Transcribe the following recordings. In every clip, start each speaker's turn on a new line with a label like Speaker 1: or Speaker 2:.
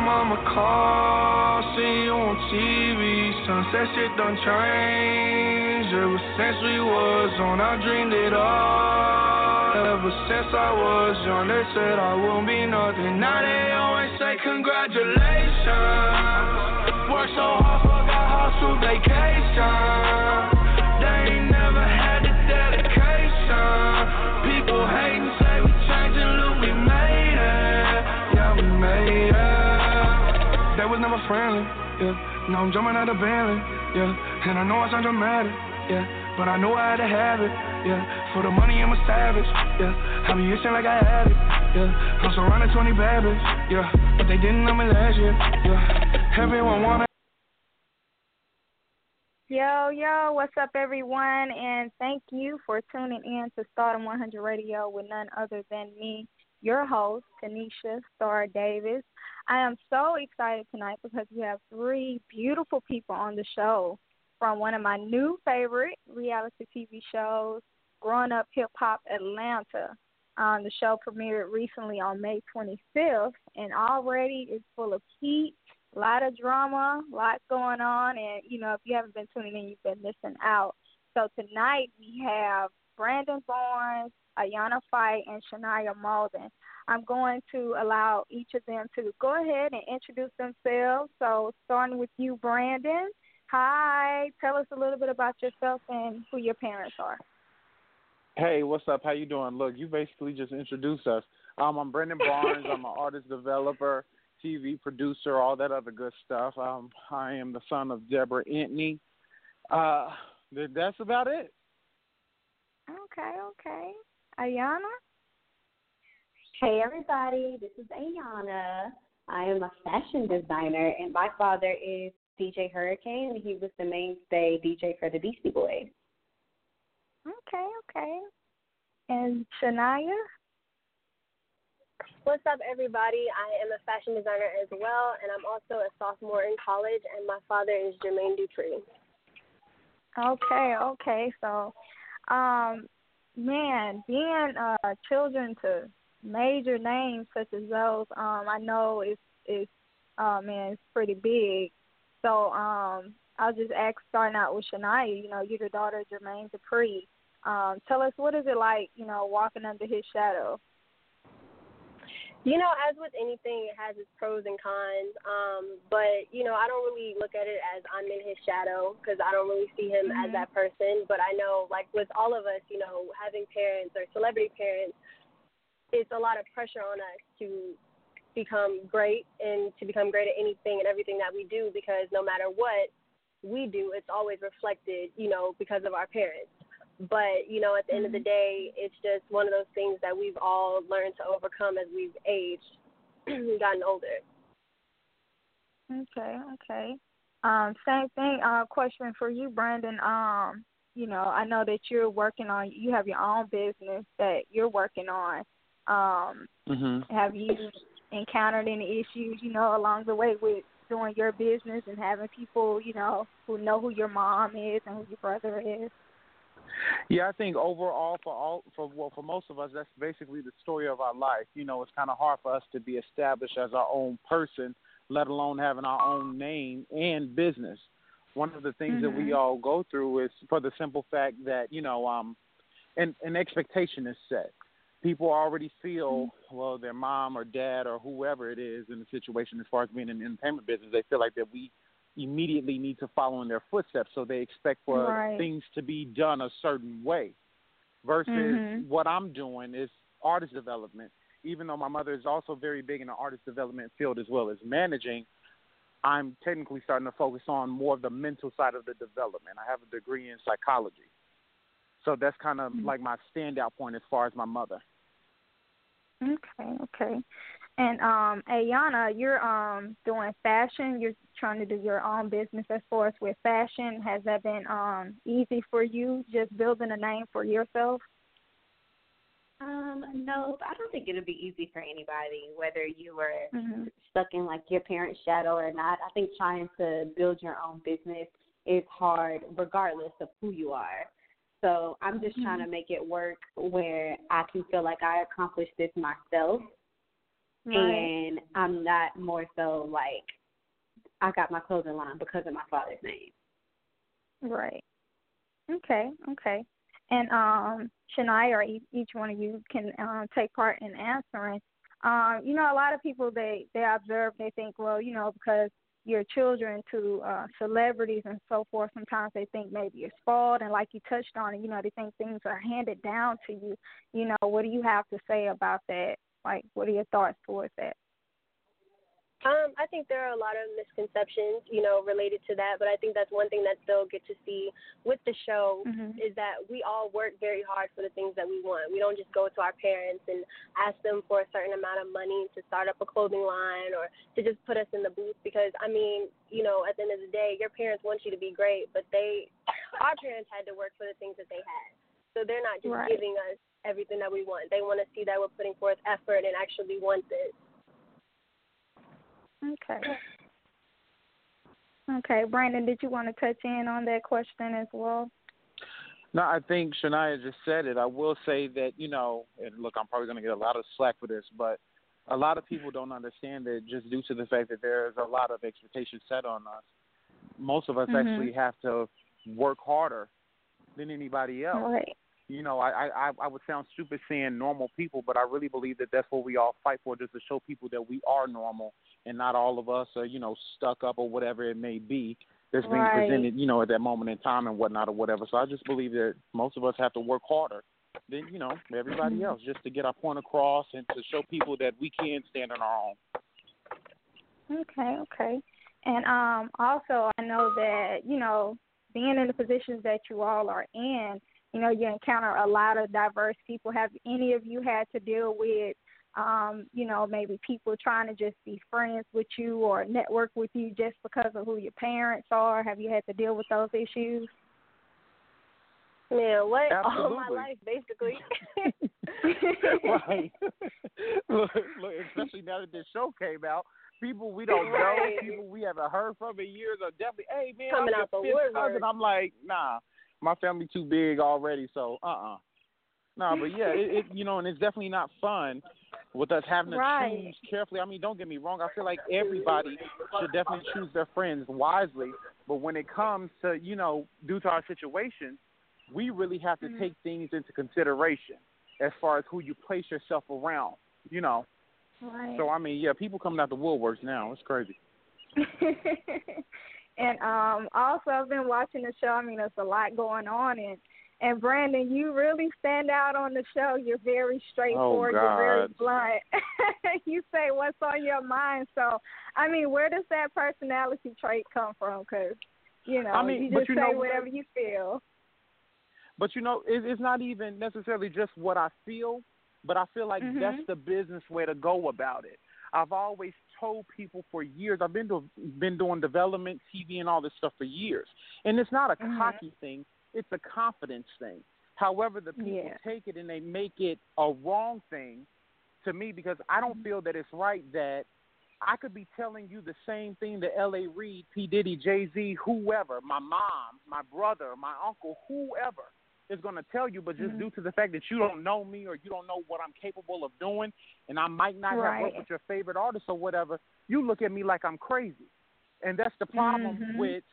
Speaker 1: Mama called, see you on TV. Sunset shit done changed. Ever since we was on, I dreamed it all. Ever since I was young, they said I won't be nothing. Now they always say congratulations. Worked so hard, forgot how to vacation. Friendly, yeah. Now I'm jumping out of Bentley, yeah. And I know I sound dramatic, yeah. But I know I had to have it, yeah. For the money, I'm a savage, yeah. I be itching like I had it, yeah. I'm surrounded 20 bad bitches, yeah. But they didn't know me last year, yeah. Everyone wanna.
Speaker 2: Yo, yo, what's up, everyone? And thank you for tuning in to Starrdom 100 Radio with none other than me, your host, Tanisha Starr Davis. I am so excited tonight because we have three beautiful people on the show from one of my new favorite reality TV shows, Growing Up Hip Hop Atlanta. Um, the show premiered recently on May 25th, and already it's full of heat, a lot of drama, a lot going on. And, you know, if you haven't been tuning in, you've been missing out. So tonight we have Brandon Barnes, Ayana Fite, and Shaniah Mauldin. I'm going to allow each of them to go ahead and introduce themselves. So, starting with you, Brandon. Hi, tell us a little bit about yourself and who your parents are.
Speaker 3: Hey, what's up? How you doing? Look, you basically just introduced us. Um, I'm Brandon Barnes. I'm an artist, developer, TV producer, all that other good stuff. Um, I am the son of Deborah Antney. Uh, that's about it.
Speaker 2: Okay, okay. Ayana?
Speaker 4: Hey everybody, this is Ayana. I am a fashion designer, and my father is DJ Hurricane, and he was the mainstay DJ for the Beastie Boys.
Speaker 2: Okay, okay. And Shaniah?
Speaker 5: What's up, everybody? I am a fashion designer as well, and I'm also a sophomore in college, and my father is Jermaine Dupri.
Speaker 2: Okay, okay. So, um, man, being uh children to major names such as those, um, I know it's it's uh man, it's pretty big. So, um, I'll just ask starting out with Shaniah, you know, you're the daughter of Jermaine Dupri. Um, tell us what is it like, you know, walking under his shadow?
Speaker 5: You know, as with anything, it has its pros and cons. Um, but you know, I don't really look at it as I'm in his shadow because I don't really see him as that person. But I know, like with all of us, you know, having parents or celebrity parents, it's a lot of pressure on us to become great and to become great at anything and everything that we do because no matter what we do, it's always reflected, you know, because of our parents. But, you know, at the end of the day, it's just one of those things that we've all learned to overcome as we've aged and gotten older.
Speaker 2: Okay, okay. Um, same thing. Uh, question for you, Brandon. Um, you know, I know that you're working on. You have your own business that you're working on. Um,
Speaker 3: Mm-hmm.
Speaker 2: have you encountered any issues, you know, along the way with doing your business and having people, you know, who know who your mom is and who your brother is?
Speaker 3: Yeah, I think overall for all for well for most of us that's basically the story of our life. You know, it's kind of hard for us to be established as our own person, let alone having our own name and business. One of the things
Speaker 2: mm-hmm.
Speaker 3: that we all go through is for the simple fact that you know, um, an, an expectation is set. People already feel well, their mom or dad or whoever it is in the situation, as far as being in the entertainment business, they feel like that we immediately need to follow in their footsteps. So they expect for
Speaker 2: right.
Speaker 3: things to be done a certain way. Versus
Speaker 2: mm-hmm.
Speaker 3: what I'm doing is artist development. Even though my mother is also very big in the artist development field as well as managing, I'm technically starting to focus on more of the mental side of the development. I have a degree in psychology. So that's kind of
Speaker 2: mm-hmm.
Speaker 3: like my standout point as far as my mother.
Speaker 2: Okay, okay. And um Ayana, you're um doing fashion, you're trying to do your own business as far as with fashion. Has that been um easy for you just building a name for yourself?
Speaker 4: Um, no, I don't think it'll be easy for anybody, whether you were
Speaker 2: mm-hmm.
Speaker 4: stuck in like your parents' shadow or not. I think trying to build your own business is hard regardless of who you are. So I'm just
Speaker 2: mm-hmm.
Speaker 4: trying to make it work where I can feel like I accomplished this myself
Speaker 2: right.
Speaker 4: and I'm not more so like I got my clothing line because of my father's name.
Speaker 2: Right. Okay, okay. And um Shaniah or each one of you can um, take part in answering. Um, you know, a lot of people they they observe, they think, well, you know, because your children to uh, celebrities and so forth, sometimes they think maybe you're spoiled, and like you touched on it, you know, they think things are handed down to you. You know, what do you have to say about that? Like, what are your thoughts towards that?
Speaker 5: Um, I think there are a lot of misconceptions, you know, related to that, but I think that's one thing that they'll get to see with the show
Speaker 2: mm-hmm.
Speaker 5: is that we all work very hard for the things that we want. We don't just go to our parents and ask them for a certain amount of money to start up a clothing line or to just put us in the booth because I mean, you know, at the end of the day, your parents want you to be great, but they our parents had to work for the things that they had. So they're not just
Speaker 2: right.
Speaker 5: giving us everything that we want. They want to see that we're putting forth effort and actually want this.
Speaker 2: Okay. Okay, Brandon, did you want to touch in on that question as well?
Speaker 3: No, I think Shaniah just said it. I will say that, you know, and look, I'm probably going to get a lot of slack for this, but a lot of people don't understand it just due to the fact that there's a lot of expectations set on us. Most of us
Speaker 2: mm-hmm.
Speaker 3: actually have to work harder than anybody else.
Speaker 2: Right.
Speaker 3: You know, I, I I would sound stupid saying normal people, but I really believe that that's what we all fight for, just to show people that we are normal and not all of us are, you know, stuck up or whatever it may be that's being
Speaker 2: right.
Speaker 3: presented, you know, at that moment in time and whatnot or whatever. So I just believe that most of us have to work harder than, you know, everybody
Speaker 2: Mm-hmm.
Speaker 3: else just to get our point across and to show people that we can stand on our own.
Speaker 2: Okay, okay. And um also I know that, you know, being in the positions that you all are in, you know, you encounter a lot of diverse people. Have any of you had to deal with um, you know, maybe people trying to just be friends with you or network with you just because of who your parents are? Have you had to deal with those issues?
Speaker 5: Yeah, what
Speaker 3: Absolutely.
Speaker 5: all my life basically.
Speaker 3: right. look, look, especially now that this show came out, people we don't know, people we haven't heard from in years are definitely, hey man,
Speaker 5: Coming
Speaker 3: I'm
Speaker 5: out the
Speaker 3: fifth
Speaker 5: woodwork.
Speaker 3: cousin. I'm like, nah, my family too big already, so uh uh No, but yeah, it, it you know, and it's definitely not fun with us having to
Speaker 2: Right.
Speaker 3: choose carefully. I mean, don't get me wrong. I feel like everybody should definitely choose their friends wisely. But when it comes to, you know, due to our situation, we really have to take things into consideration as far as who you place yourself around. You know.
Speaker 2: Right.
Speaker 3: So I mean, yeah, people coming out the woodworks now. It's crazy.
Speaker 2: and um also I've been watching the show. I mean, there's a lot going on and and Brandon, you really stand out on the show. You're very straightforward. You're very
Speaker 3: Oh,
Speaker 2: blunt. you say what's on your mind. So, I mean, where does that personality trait come from? Because you know,
Speaker 3: I mean,
Speaker 2: you just
Speaker 3: you
Speaker 2: say
Speaker 3: know
Speaker 2: whatever you feel.
Speaker 3: But you know, it, it's not even necessarily just what I feel, but I feel like
Speaker 2: Mhm.
Speaker 3: that's the business way to go about it. I've always told people for years. I've been do, been doing development, TV, and all this stuff for years, and it's not a
Speaker 2: Mhm.
Speaker 3: cocky thing. It's a confidence thing. However, the people
Speaker 2: Yeah.
Speaker 3: take it and they make it a wrong thing to me because I don't feel that it's right that I could be telling you the same thing that L.A. Reid, P. Diddy, Jay Z, whoever, my mom, my brother, my uncle, whoever is going to tell you, but just
Speaker 2: Mhm.
Speaker 3: due to the fact that you don't know me or you don't know what I'm capable of doing, and I might not have worked with your favorite artist or whatever, you look at me like I'm crazy. And that's the problem
Speaker 2: Mhm.
Speaker 3: with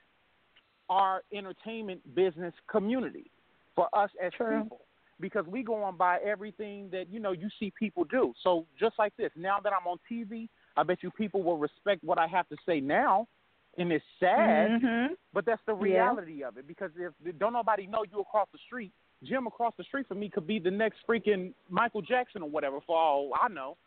Speaker 3: our entertainment business community for us as
Speaker 2: True.
Speaker 3: people because we go on by everything that you know you see people do. So just like this, now that I'm on TV, I bet you people will respect what I have to say now, and it's sad,
Speaker 2: Mhm.
Speaker 3: but that's the
Speaker 2: Yeah.
Speaker 3: reality of it. Because if don't nobody know you across the street, Jim across the street from me could be the next freaking Michael Jackson or whatever for all I know.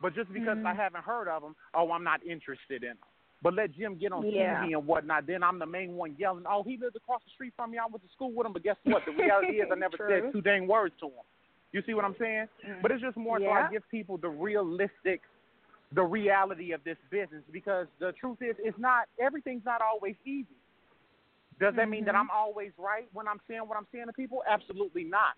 Speaker 3: But just because
Speaker 2: Mhm.
Speaker 3: I haven't heard of him, oh, I'm not interested in him. But let Jim get on
Speaker 2: Yeah.
Speaker 3: TV and whatnot, then I'm the main one yelling, "Oh, he lived across the street from me. I went to school with him." But guess what? The reality is, I never
Speaker 2: True.
Speaker 3: said two dang words to him. You see what I'm saying? But it's just more so I give people the realistic, the reality of this business because the truth is, it's not everything's not always easy. Does that mean that
Speaker 2: Mhm.
Speaker 3: I'm always right when I'm saying what I'm saying to people? Absolutely not.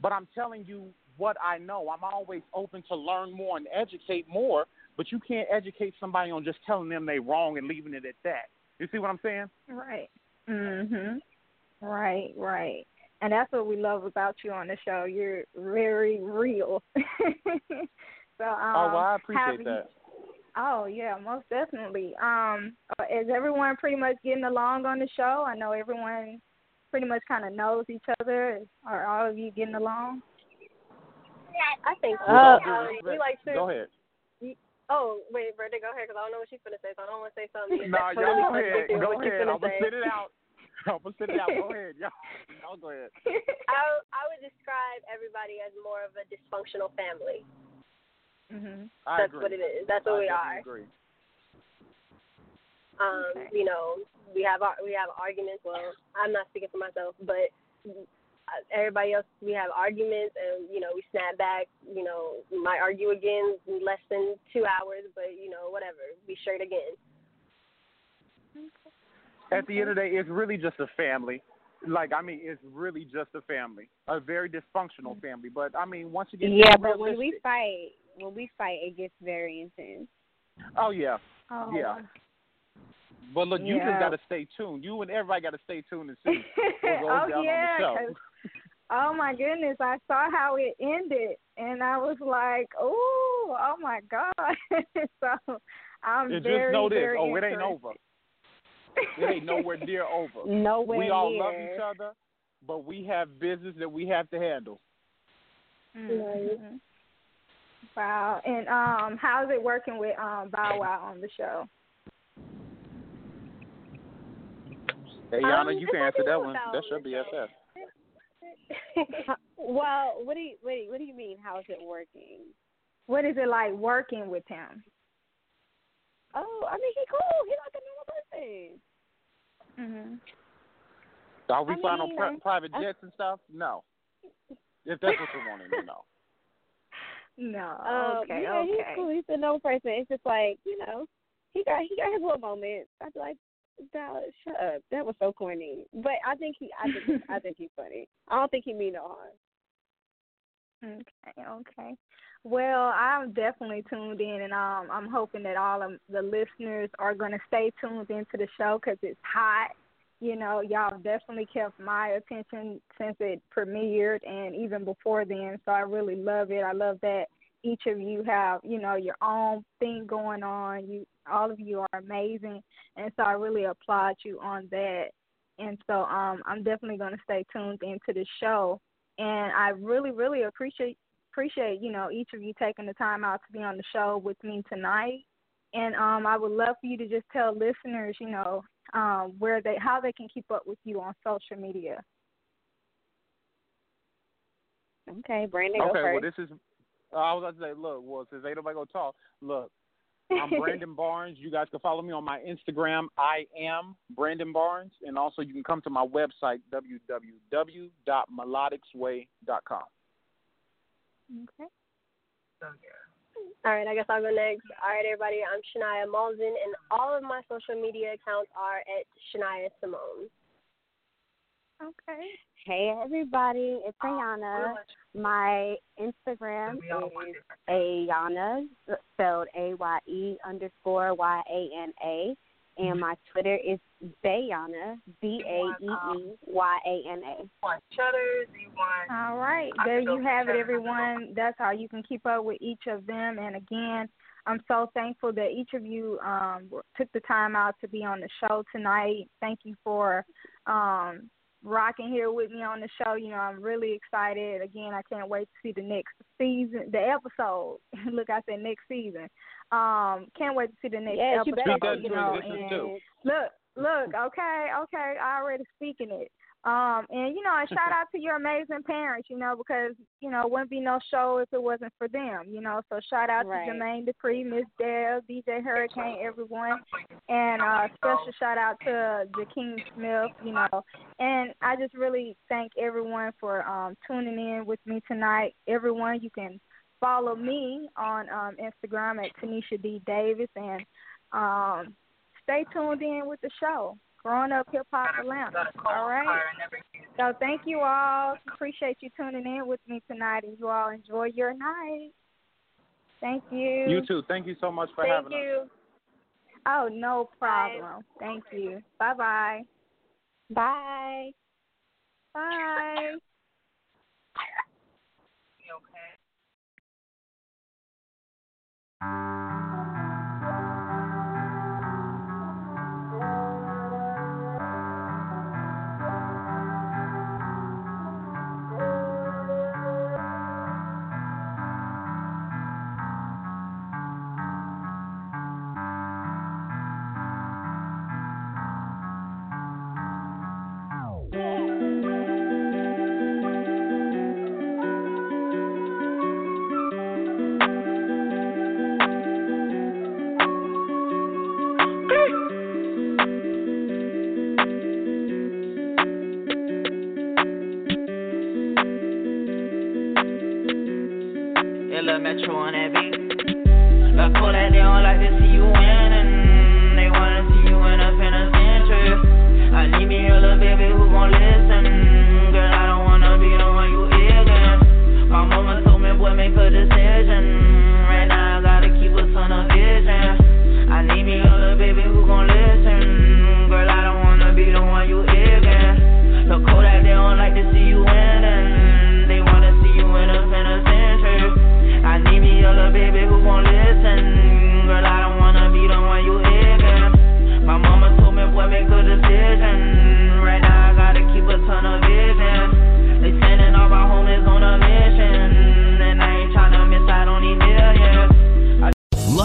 Speaker 3: But I'm telling you what I know. I'm always open to learn more and educate more. But you can't educate somebody on just telling them they're wrong and leaving it at that. You see what I'm saying?
Speaker 2: Right. Mhm. Right, right. And that's what we love about you on the show. You're very real. so um
Speaker 3: oh well, I
Speaker 2: have
Speaker 3: appreciate
Speaker 2: you-
Speaker 3: that.
Speaker 2: Oh yeah, most definitely. Um is everyone pretty much getting along on the show? I know everyone pretty much kind of knows each other. Are all of you getting along?
Speaker 5: I think so.
Speaker 3: With
Speaker 5: Uh, we like to.
Speaker 3: Go ahead.
Speaker 5: Oh wait, Brenda, go ahead because I don't know what she's gonna say. So I don't want to say something.
Speaker 3: No,
Speaker 5: that's
Speaker 3: y'all go ahead. Go ahead. I'm gonna
Speaker 5: say.
Speaker 3: sit it out. I'm gonna sit it out. Go ahead, y'all. Y'all go ahead.
Speaker 5: I I would describe everybody as more of a dysfunctional family.
Speaker 2: Mhm.
Speaker 3: I
Speaker 5: That's
Speaker 3: agree.
Speaker 5: what it is. That's what
Speaker 3: I
Speaker 5: we are.
Speaker 3: Agree.
Speaker 5: Um,
Speaker 2: Okay.
Speaker 5: you know, we have our, we have arguments. Well, I'm not speaking for myself, but uh, everybody else we have arguments, and you know, we snap back. You know, we might argue again in less than two hours, but you know, whatever, be straight again.
Speaker 3: At the end of the day, it's really just a family. Like I mean, it's really just a family, a very dysfunctional family. But I mean, once you get
Speaker 4: Yeah, but when we fight, when we fight, it gets very intense.
Speaker 3: oh yeah,
Speaker 2: Oh.
Speaker 3: Yeah. But look, you
Speaker 2: Yeah.
Speaker 3: just got to stay tuned. You and everybody got to stay tuned and see what goes
Speaker 2: oh
Speaker 3: down
Speaker 2: yeah,
Speaker 3: on the
Speaker 2: 'cause-
Speaker 3: show.
Speaker 2: oh my goodness, I saw how it ended, and I was like, oh, oh my god. so I'm
Speaker 3: And
Speaker 2: very,
Speaker 3: just know this:
Speaker 2: very
Speaker 3: oh, it ain't
Speaker 2: interested.
Speaker 3: over. It ain't nowhere near over.
Speaker 4: Nowhere
Speaker 3: we all
Speaker 4: near.
Speaker 3: love each other, but we have business that we have to handle.
Speaker 2: Mhm. Wow. And um, how's it working with um Bow Wow on the show?
Speaker 3: Hey,
Speaker 5: Um,
Speaker 3: Yana, you can answer that one.
Speaker 5: Bow
Speaker 3: That
Speaker 5: on
Speaker 3: should be
Speaker 5: show.
Speaker 3: SF.
Speaker 4: well, what do you what do you, what do you mean? How is it working?
Speaker 2: What is it like working with him?
Speaker 4: Oh, I mean, he cool. He like a normal person.
Speaker 2: Mhm.
Speaker 3: Are we
Speaker 4: I
Speaker 3: flying on pri-
Speaker 4: I'm-
Speaker 3: private
Speaker 4: I'm-
Speaker 3: jets and stuff? No. If that's what you're wanting to know.
Speaker 2: No.
Speaker 4: Um,
Speaker 2: okay.
Speaker 4: yeah, he's
Speaker 2: okay.
Speaker 4: cool. He's a normal person. It's just like you know, he got he got his little moments. I'd be like, Dallas, shut up. That was so corny. But I think he, I think, I think he's funny. I don't think he mean no harm.
Speaker 2: Okay, okay. Well, I'm definitely tuned in, and um, I'm hoping that all of the listeners are going to stay tuned into the show because it's hot. You know, y'all definitely kept my attention since it premiered, and even before then. So I really love it. I love that each of you have, you know, your own thing going on. You, all of you are amazing, and so I really applaud you on that. And so um, I'm definitely going to stay tuned into the show and I really, really appreciate appreciate you know each of you taking the time out to be on the show with me tonight. And um, I would love for you to just tell listeners, you know, um, where they how they can keep up with you on social media.
Speaker 4: Okay, Brandon, go
Speaker 3: Okay, well, this is. Uh, I was about to say, look, well, since ain't nobody gonna talk, look, I'm Brandon Barnes. You guys can follow me on my Instagram. I am Brandon Barnes, and also you can come to my website www.melodicsway.com.
Speaker 2: Okay.
Speaker 5: All right, I guess I'll go next. All right, everybody, I'm Shaniah Mauldin, and all of my social media accounts are at Shania Simone.
Speaker 2: Okay.
Speaker 4: Hey everybody, it's oh, Ayana. My Instagram is Ayana, spelled A Y E underscore Y A N A, and my Twitter is Bayana, B A E E Y A N A.
Speaker 2: All right. There you have it, everyone. That's how you can keep up with each of them. And again, I'm so thankful that each of you um, took the time out to be on the show tonight. Thank you for um, rocking here with me on the show. You know, I'm really excited. Again, I can't wait to see the next season, the episode. Look, I said next season. Um, can't wait to see the next
Speaker 4: Yes,
Speaker 2: episode.
Speaker 4: better
Speaker 3: Speak that
Speaker 2: you know, and
Speaker 3: too.
Speaker 2: look, look, okay, okay, I already speaking it. Um, and you know, and shout out to your amazing parents, you know, because you know, it wouldn't be no show if it wasn't for them, you know. So shout out
Speaker 4: Right.
Speaker 2: to Jermaine Dupri, Miss Deb, DJ Hurricane, everyone, and uh, special shout out to Jakeem Smith, you know. And I just really thank everyone for um, tuning in with me tonight. Everyone, you can follow me on um, Instagram at Tanisha D Davis and um, stay tuned in with the show. Growing Up Hip Hop Atlanta. All right. So thank you all. Appreciate you tuning in with me tonight, and you all enjoy your night. Thank you.
Speaker 3: You too. Thank you so much for
Speaker 2: Thank
Speaker 3: having us.
Speaker 2: Thank you. Oh, no problem. Thank you. Bye bye
Speaker 4: bye.
Speaker 2: Bye.
Speaker 6: Bye. Yeah,